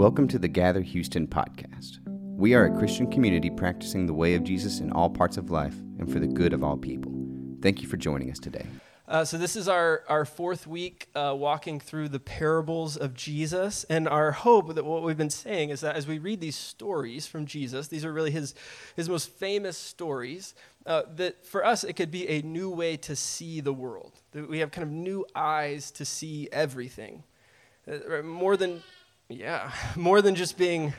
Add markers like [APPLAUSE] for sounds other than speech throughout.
Welcome to the Gather Houston podcast. We are a Christian community practicing the way of Jesus in all parts of life and for the good of all people. Thank you for joining us today. Uh, so, this is our, our fourth week uh, walking through the parables of Jesus. And our hope that what we've been saying is that as we read these stories from Jesus, these are really his, his most famous stories, uh, that for us it could be a new way to see the world. That we have kind of new eyes to see everything. Uh, more than, yeah, [SIGHS] more than just being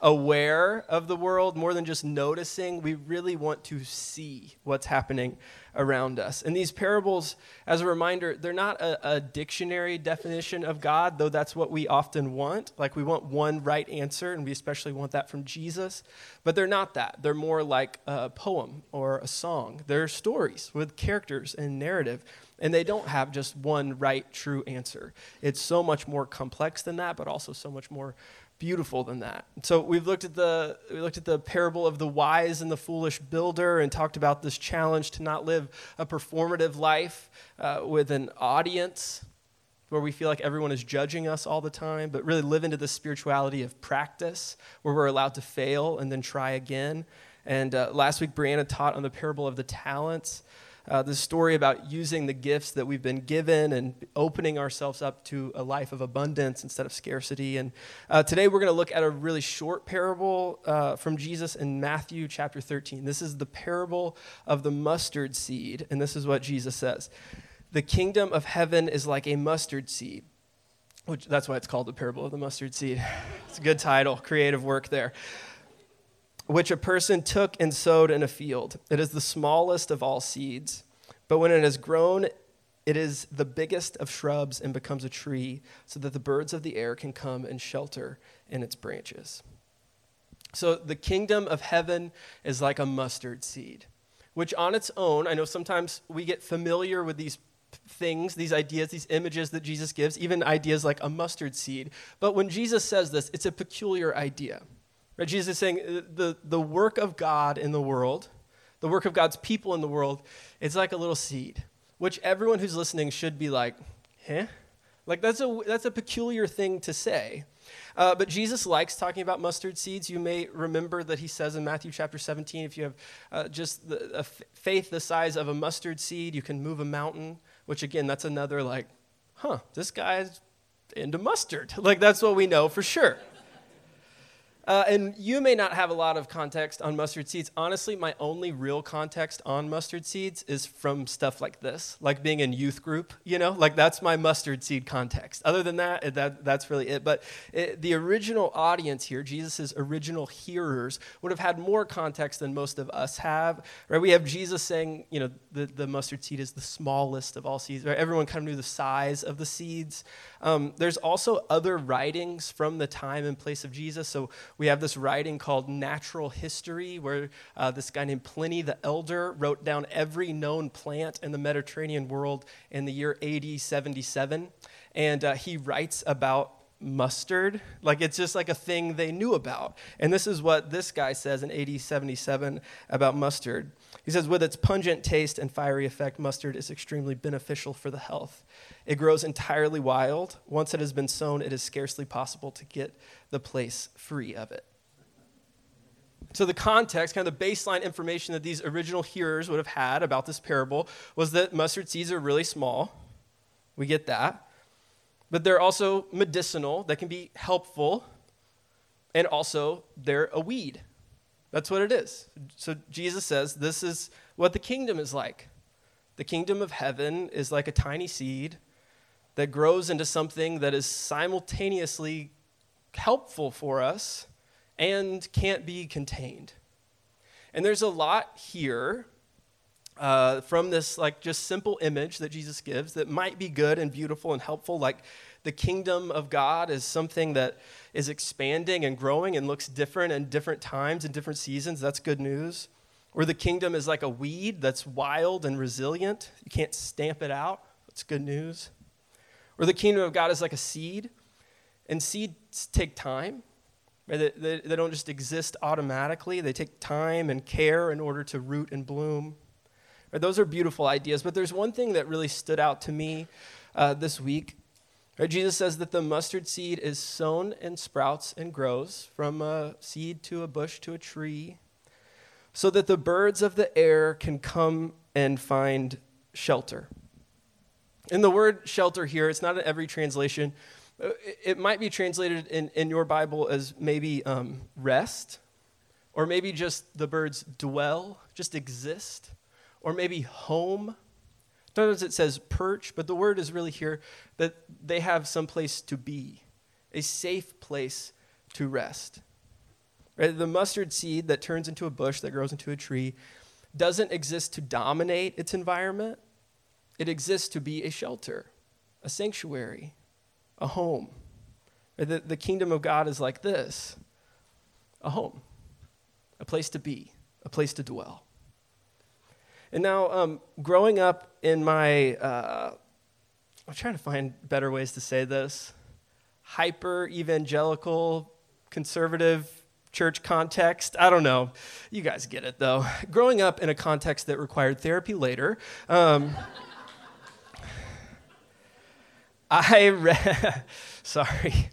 aware of the world, more than just noticing, we really want to see what's happening around us. And these parables, as a reminder, they're not a, a, dictionary definition of God, though that's what we often want. Like we want one right answer, and we especially want that from Jesus. But they're not that. They're more like a poem or a song. They're stories with characters and narrative. And they don't have just one right, true answer. It's so much more complex than that, but also so much more beautiful than that. So we've looked at the we looked at the parable of the wise and the foolish builder and talked about this challenge to not live a performative life uh, with an audience where we feel like everyone is judging us all the time, but really live into the spirituality of practice where we're allowed to fail and then try again. And uh, last week, Brianna taught on the parable of the talents uh, the story about using the gifts that we've been given and opening ourselves up to a life of abundance instead of scarcity. And uh, today we're going to look at a really short parable uh, from Jesus in Matthew chapter 13. This is the parable of the mustard seed, and this is what Jesus says The kingdom of heaven is like a mustard seed. Which, that's why it's called the parable of the mustard seed. [LAUGHS] It's a good title, creative work there which a person took and sowed in a field. It is the smallest of all seeds, but when it has grown, it is the biggest of shrubs and becomes a tree, so that the birds of the air can come and shelter in its branches. So the kingdom of heaven is like a mustard seed, which on its own, I know sometimes we get familiar with these things, these ideas, these images that Jesus gives, even ideas like a mustard seed. But when Jesus says this, it's a peculiar idea. Right? Jesus is saying uh, the, the work of God in the world, the work of God's people in the world, it's like a little seed, which everyone who's listening should be like, huh? Like that's a, that's a peculiar thing to say. Uh, but Jesus likes talking about mustard seeds. You may remember that he says in Matthew chapter 17, if you have uh, just the, faith the size of a mustard seed, you can move a mountain, which again, that's another like, huh, this guy's into mustard. [LAUGHS] Like that's what we know for sure. Uh, and you may not have a lot of context on mustard seeds. Honestly, my only real context on mustard seeds is from stuff like this, like being in youth group, you know, like that's my mustard seed context. Other than that, that that's really it. But it, the original audience here, Jesus' original hearers, would have had more context than most of us have. Right? We have Jesus saying, you know, the, the mustard seed is the smallest of all seeds. Right? Everyone kind of knew the size of the seeds. Um, there's also other writings from the time and place of Jesus. So we have this writing called Natural History, where uh, this guy named Pliny the Elder wrote down every known plant in the Mediterranean world in the year AD 77. And uh, he writes about mustard. Like it's just like a thing they knew about. And this is what this guy says in AD 77 about mustard. He says, with its pungent taste and fiery effect, mustard is extremely beneficial for the health. It grows entirely wild. Once it has been sown, it is scarcely possible to get the place free of it. So, the context, kind of the baseline information that these original hearers would have had about this parable was that mustard seeds are really small. We get that. But they're also medicinal, that can be helpful, and also they're a weed. That's what it is. So, Jesus says this is what the kingdom is like. The kingdom of heaven is like a tiny seed that grows into something that is simultaneously helpful for us and can't be contained. And there's a lot here uh, from this like just simple image that Jesus gives that might be good and beautiful and helpful. Like the kingdom of God is something that is expanding and growing and looks different in different times and different seasons. That's good news. Or the kingdom is like a weed that's wild and resilient. You can't stamp it out. That's good news. Or the kingdom of God is like a seed, and seeds take time. They, they, they, don't just exist automatically, they take time and care in order to root and bloom. Those are beautiful ideas, but there's one thing that really stood out to me uh, this week. Right, Jesus says that the mustard seed is sown and sprouts and grows from a seed to a bush to a tree, so that the birds of the air can come and find shelter. In the word shelter here, it's not in every translation. Uh, it might be translated in, in your Bible as maybe um, rest, or maybe just the birds dwell, just exist, or maybe home. Sometimes it says perch, but the word is really here that they have some place to be, a safe place to rest. Right? The mustard seed that turns into a bush that grows into a tree doesn't exist to dominate its environment, it exists to be a shelter, a sanctuary, a home. The, the kingdom of God is like this a home, a place to be, a place to dwell. And now, um, growing up in my, uh, I'm trying to find better ways to say this, hyper evangelical, conservative church context. I don't know. You guys get it, though. Growing up in a context that required therapy later, um, [LAUGHS] I read, [LAUGHS] sorry.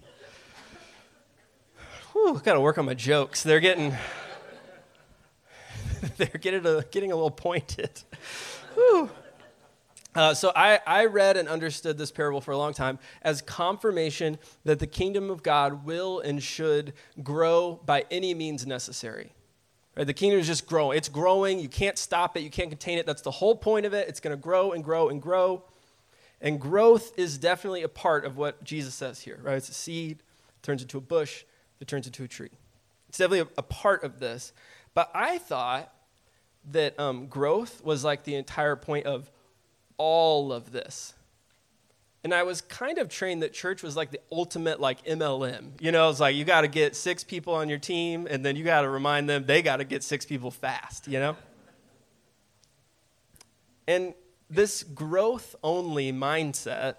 Whew, got to work on my jokes. They're getting, [LAUGHS] they're getting a, getting a little pointed. [LAUGHS] Uh, so I, I read and understood this parable for a long time as confirmation that the kingdom of God will and should grow by any means necessary. Right? The kingdom is just growing. It's growing. You can't stop it. You can't contain it. That's the whole point of it. It's going to grow and grow and grow. And growth is definitely a part of what Jesus says here, right? It's a seed, turns into a bush, it turns into a tree. It's definitely a, a part of this. But I thought that um, growth was like the entire point of all of this. And I was kind of trained that church was like the ultimate like MLM. You know, it's like you got to get six people on your team and then you got to remind them they got to get six people fast, you know? And this growth only mindset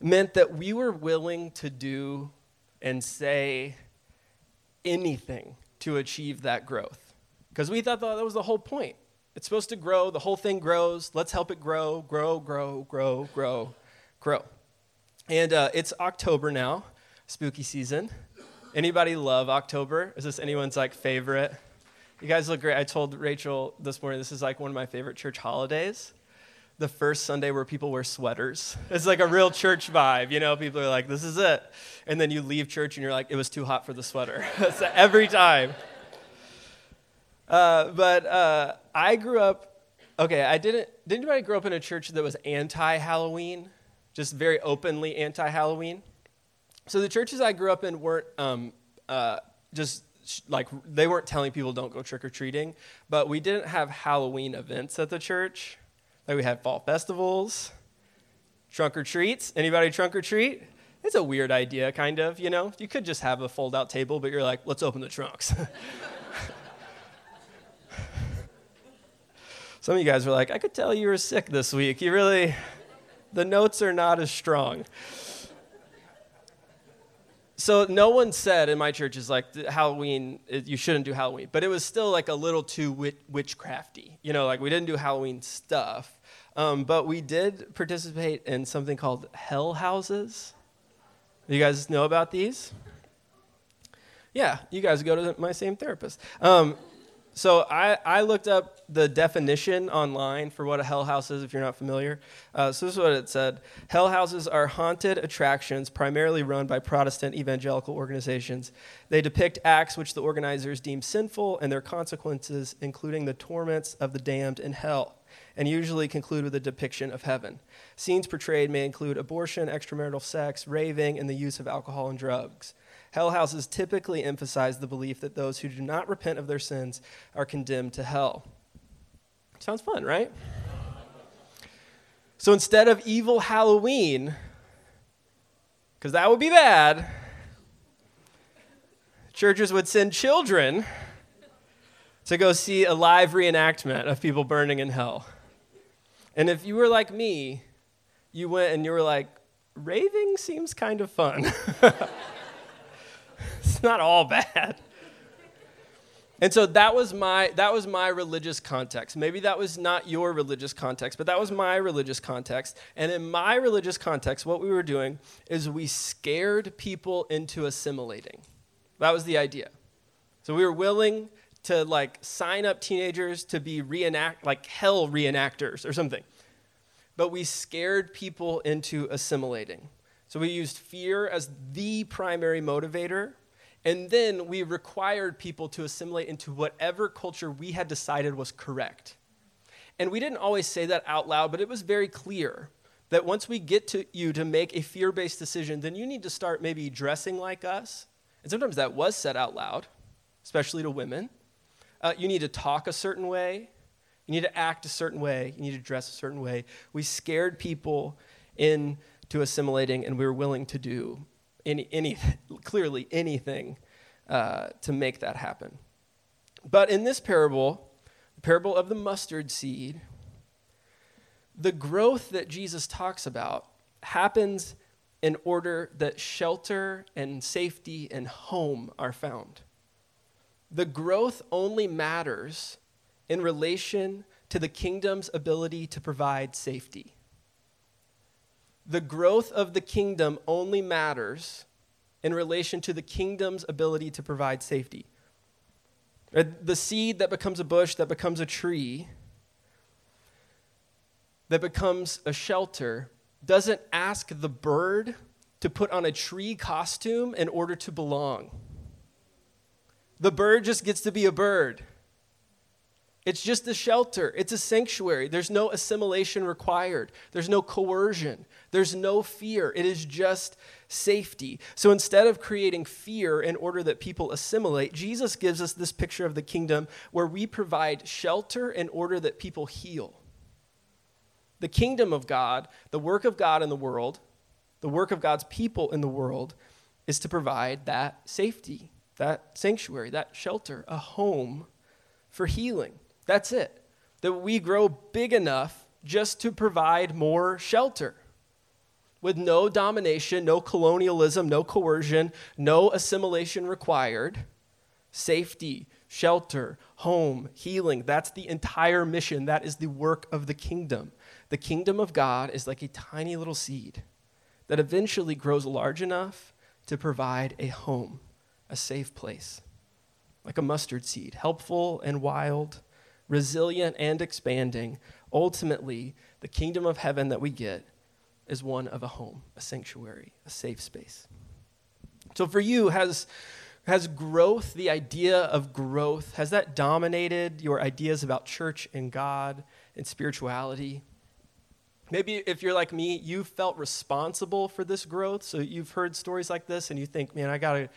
meant that we were willing to do and say anything to achieve that growth. Because we thought that was the whole point. It's supposed to grow, the whole thing grows. Let's help it grow, grow, grow, grow, grow, grow. And uh, it's October now, spooky season. Anybody love October? Is this anyone's like favorite? You guys look great. I told Rachel this morning this is like one of my favorite church holidays the first Sunday where people wear sweaters. [LAUGHS] It's like a real church vibe, you know? People are like, this is it. And then you leave church and you're like, it was too hot for the sweater. [LAUGHS] every time. Uh, but uh, I grew up, okay, I didn't, did anybody grow up in a church that was anti Halloween? Just very openly anti Halloween? So the churches I grew up in weren't um, uh, just like, they weren't telling people don't go trick or treating, but we didn't have Halloween events at the church. Like we had fall festivals, trunk or treats. Anybody trunk or treat? It's a weird idea, kind of, you know? You could just have a fold out table, but you're like, let's open the trunks. [LAUGHS] Some of you guys were like, I could tell you were sick this week. You really, the notes are not as strong. So no one said in my church is like Halloween. You shouldn't do Halloween, but it was still like a little too witchcrafty. You know, like we didn't do Halloween stuff. Um, but we did participate in something called hell houses. You guys know about these? Yeah, you guys go to my same therapist. Um, so I, I looked up the definition online for what a hell house is if you're not familiar. Uh, so this is what it said Hell houses are haunted attractions primarily run by Protestant evangelical organizations. They depict acts which the organizers deem sinful and their consequences, including the torments of the damned in hell and usually conclude with a depiction of heaven. Scenes portrayed may include abortion, extramarital sex, raving, and the use of alcohol and drugs. Hell houses typically emphasize the belief that those who do not repent of their sins are condemned to hell. Sounds fun, right? So instead of evil Halloween, because that would be bad, churches would send children to go see a live reenactment of people burning in hell. And if you were like me, you went and you were like, raving seems kind of fun. [LAUGHS] not all bad. And so that was my that was my religious context. Maybe that was not your religious context, but that was my religious context. And in my religious context, what we were doing is we scared people into assimilating. That was the idea. So we were willing to like sign up teenagers to be reenact like hell reenactors or something. But we scared people into assimilating. So we used fear as the primary motivator and then we required people to assimilate into whatever culture we had decided was correct. And we didn't always say that out loud, but it was very clear that once we get to you to make a fear based decision, then you need to start maybe dressing like us. And sometimes that was said out loud, especially to women. Uh, you need to talk a certain way. You need to act a certain way. You need to dress a certain way. We scared people into assimilating, and we were willing to do any, any clearly anything uh, to make that happen. But in this parable, the parable of the mustard seed, the growth that Jesus talks about happens in order that shelter and safety and home are found. The growth only matters in relation to the kingdom's ability to provide safety the growth of the kingdom only matters in relation to the kingdom's ability to provide safety. Uh, the seed that becomes a bush, that becomes a tree, that becomes a shelter, doesn't ask the bird to put on a tree costume in order to belong. The bird just gets to be a bird. It's just a shelter, it's a sanctuary. There's no assimilation required, there's no coercion, there's no fear. It is just safety. So instead of creating fear in order that people assimilate, Jesus gives us this picture of the kingdom where we provide shelter in order that people heal. The kingdom of God, the work of God in the world, the work of God's people in the world is to provide that safety, that sanctuary, that shelter, a home for healing. That's it. That we grow big enough just to provide more shelter with no domination, no colonialism, no coercion, no assimilation required. Safety, shelter, home, healing. That's the entire mission. That is the work of the kingdom. The kingdom of God is like a tiny little seed that eventually grows large enough to provide a home, a safe place, like a mustard seed, helpful and wild resilient and expanding, ultimately, the kingdom of heaven that we get is one of a home, a sanctuary, a safe space. So for you, has, has growth, the idea of growth, has that dominated your ideas about church and God and spirituality? Maybe if you're like me, you felt responsible for this growth. So you've heard stories like this and you think, man, I gotta,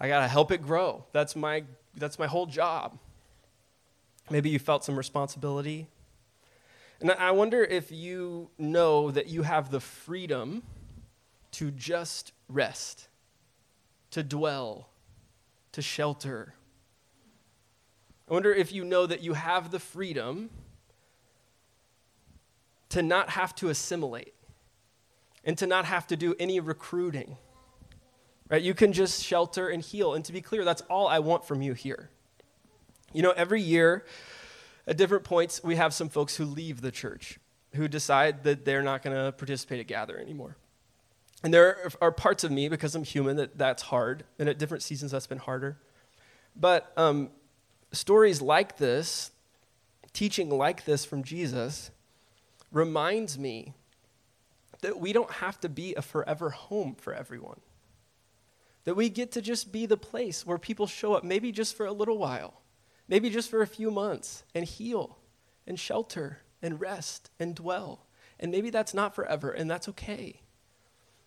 I gotta help it grow. That's my, that's my whole job. Maybe you felt some responsibility. And I wonder if you know that you have the freedom to just rest, to dwell, to shelter. I wonder if you know that you have the freedom to not have to assimilate and to not have to do any recruiting. Right? You can just shelter and heal. And to be clear, that's all I want from you here. You know, every year at different points, we have some folks who leave the church, who decide that they're not going to participate at Gather anymore. And there are parts of me, because I'm human, that that's hard. And at different seasons, that's been harder. But um, stories like this, teaching like this from Jesus, reminds me that we don't have to be a forever home for everyone. That we get to just be the place where people show up, maybe just for a little while maybe just for a few months, and heal and shelter and rest and dwell. And maybe that's not forever, and that's okay.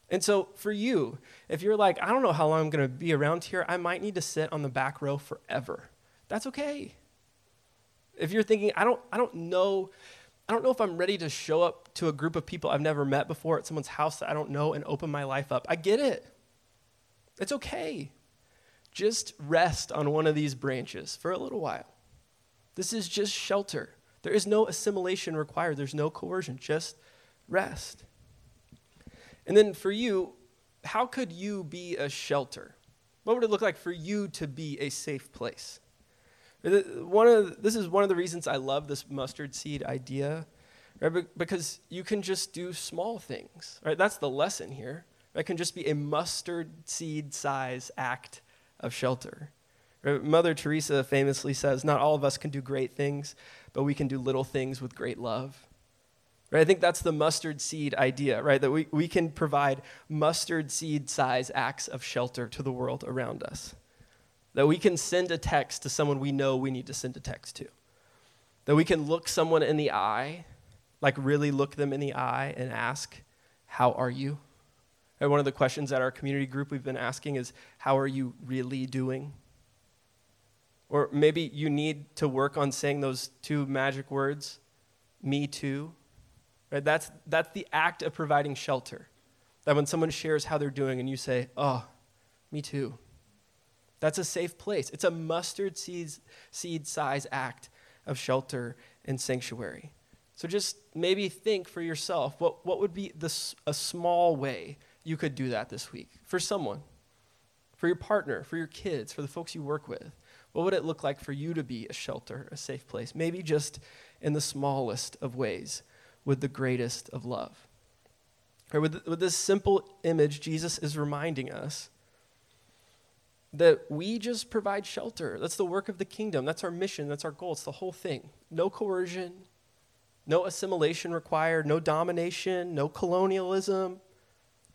And so, for you, if you're like, I don't know how long I'm going to be around here, I might need to sit on the back row forever. That's okay. If you're thinking, I don't, I don't know, I don't know if I'm ready to show up to a group of people I've never met before at someone's house that I don't know and open my life up. I get it. It's okay just rest on one of these branches for a little while. This is just shelter. There is no assimilation required, there's no coercion, just rest. And then for you, how could you be a shelter? What would it look like for you to be a safe place? One of this is one of the reasons I love this mustard seed idea, right? Because you can just do small things, right? That's the lesson here. It can just be a mustard seed size act of shelter. Mother Teresa famously says, Not all of us can do great things, but we can do little things with great love. Right? I think that's the mustard seed idea, right? That we, we can provide mustard seed size acts of shelter to the world around us. That we can send a text to someone we know we need to send a text to. That we can look someone in the eye, like really look them in the eye and ask, How are you? And one of the questions at our community group we've been asking is, How are you really doing? Or maybe you need to work on saying those two magic words, me too. Right? That's, that's the act of providing shelter. That when someone shares how they're doing and you say, oh, me too. That's a safe place. It's a mustard seed, seed size act of shelter and sanctuary. So just maybe think for yourself what, what would be this, a small way you could do that this week for someone, for your partner, for your kids, for the folks you work with. What would it look like for you to be a shelter, a safe place? Maybe just in the smallest of ways, with the greatest of love. Or with, with this simple image, Jesus is reminding us that we just provide shelter. That's the work of the kingdom. That's our mission. That's our goal. It's the whole thing. No coercion, no assimilation required, no domination, no colonialism,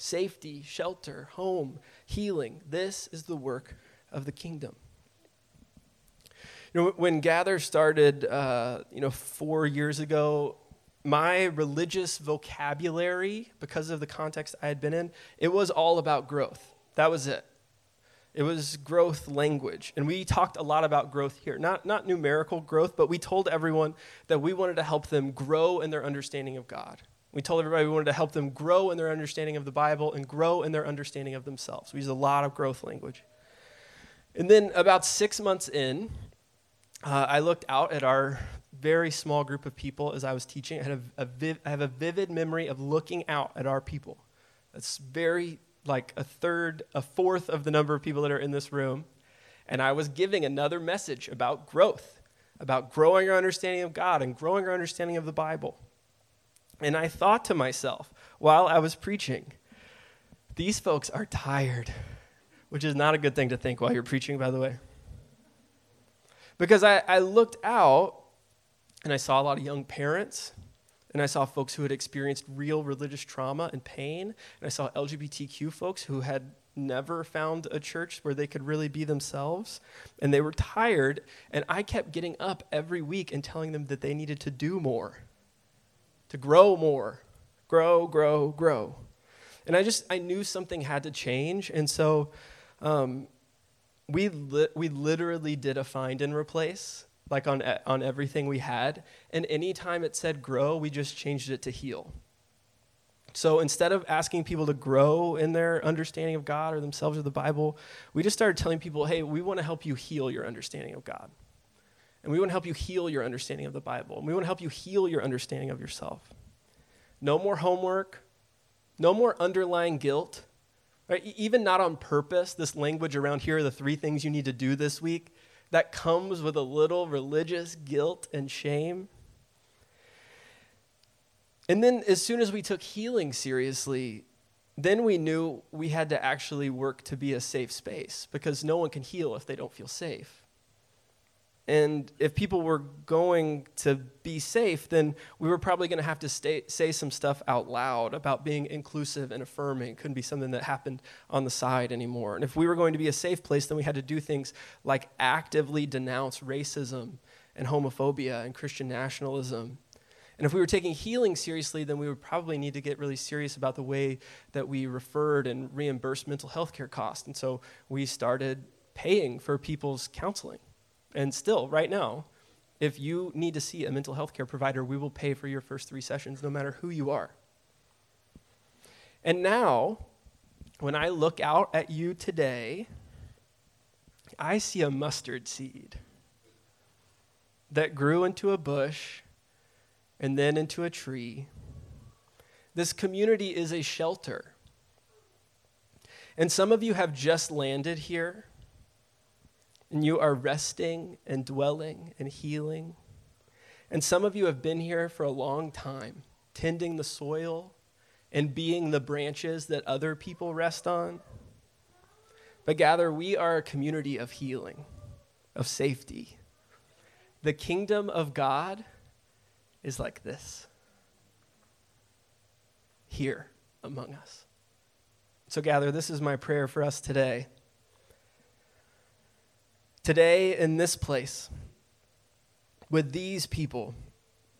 safety, shelter, home, healing. This is the work of the kingdom. You know, when Gather started, uh, you know, four years ago, my religious vocabulary, because of the context I had been in, it was all about growth. That was it. It was growth language. And we talked a lot about growth here. Not, not numerical growth, but we told everyone that we wanted to help them grow in their understanding of God. We told everybody we wanted to help them grow in their understanding of the Bible and grow in their understanding of themselves. We used a lot of growth language. And then about six months in, uh, I looked out at our very small group of people as I was teaching. I, had a, a I have a vivid memory of looking out at our people. That's very, like a third, a fourth of the number of people that are in this room. And I was giving another message about growth, about growing our understanding of God and growing our understanding of the Bible. And I thought to myself while I was preaching, these folks are tired, which is not a good thing to think while you're preaching, by the way. Because I, I looked out and I saw a lot of young parents, and I saw folks who had experienced real religious trauma and pain, and I saw LGBTQ folks who had never found a church where they could really be themselves, and they were tired, and I kept getting up every week and telling them that they needed to do more, to grow more, grow, grow, grow. And I just, I knew something had to change, and so um, we, li- we literally did a find and replace, like on, on everything we had. And anytime it said grow, we just changed it to heal. So instead of asking people to grow in their understanding of God or themselves or the Bible, we just started telling people, hey, we want to help you heal your understanding of God. And we want to help you heal your understanding of the Bible. And we want to help you heal your understanding of yourself. No more homework, no more underlying guilt, Right? Even not on purpose, this language around here are the three things you need to do this week that comes with a little religious guilt and shame. And then, as soon as we took healing seriously, then we knew we had to actually work to be a safe space because no one can heal if they don't feel safe. And if people were going to be safe, then we were probably going to have to stay, say some stuff out loud about being inclusive and affirming. It couldn't be something that happened on the side anymore. And if we were going to be a safe place, then we had to do things like actively denounce racism and homophobia and Christian nationalism. And if we were taking healing seriously, then we would probably need to get really serious about the way that we referred and reimbursed mental health care costs. And so we started paying for people's counseling. And still, right now, if you need to see a mental health care provider, we will pay for your first three sessions, no matter who you are. And now, when I look out at you today, I see a mustard seed that grew into a bush and then into a tree. This community is a shelter. And some of you have just landed here and you are resting and dwelling and healing. And some of you have been here for a long time, tending the soil and being the branches that other people rest on. But gather, we are a community of healing, of safety. The kingdom of God is like this here among us. So, gather, this is my prayer for us today. Today, in this place, with these people,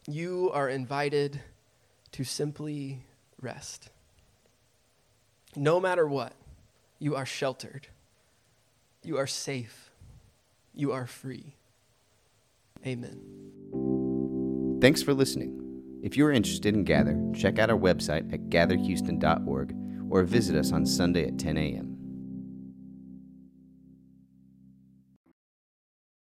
you are invited to simply rest. No matter what, you are sheltered, you are safe, you are free. Amen. Thanks for listening. If you are interested in Gather, check out our website at gatherhouston.org or visit us on Sunday at 10 a.m.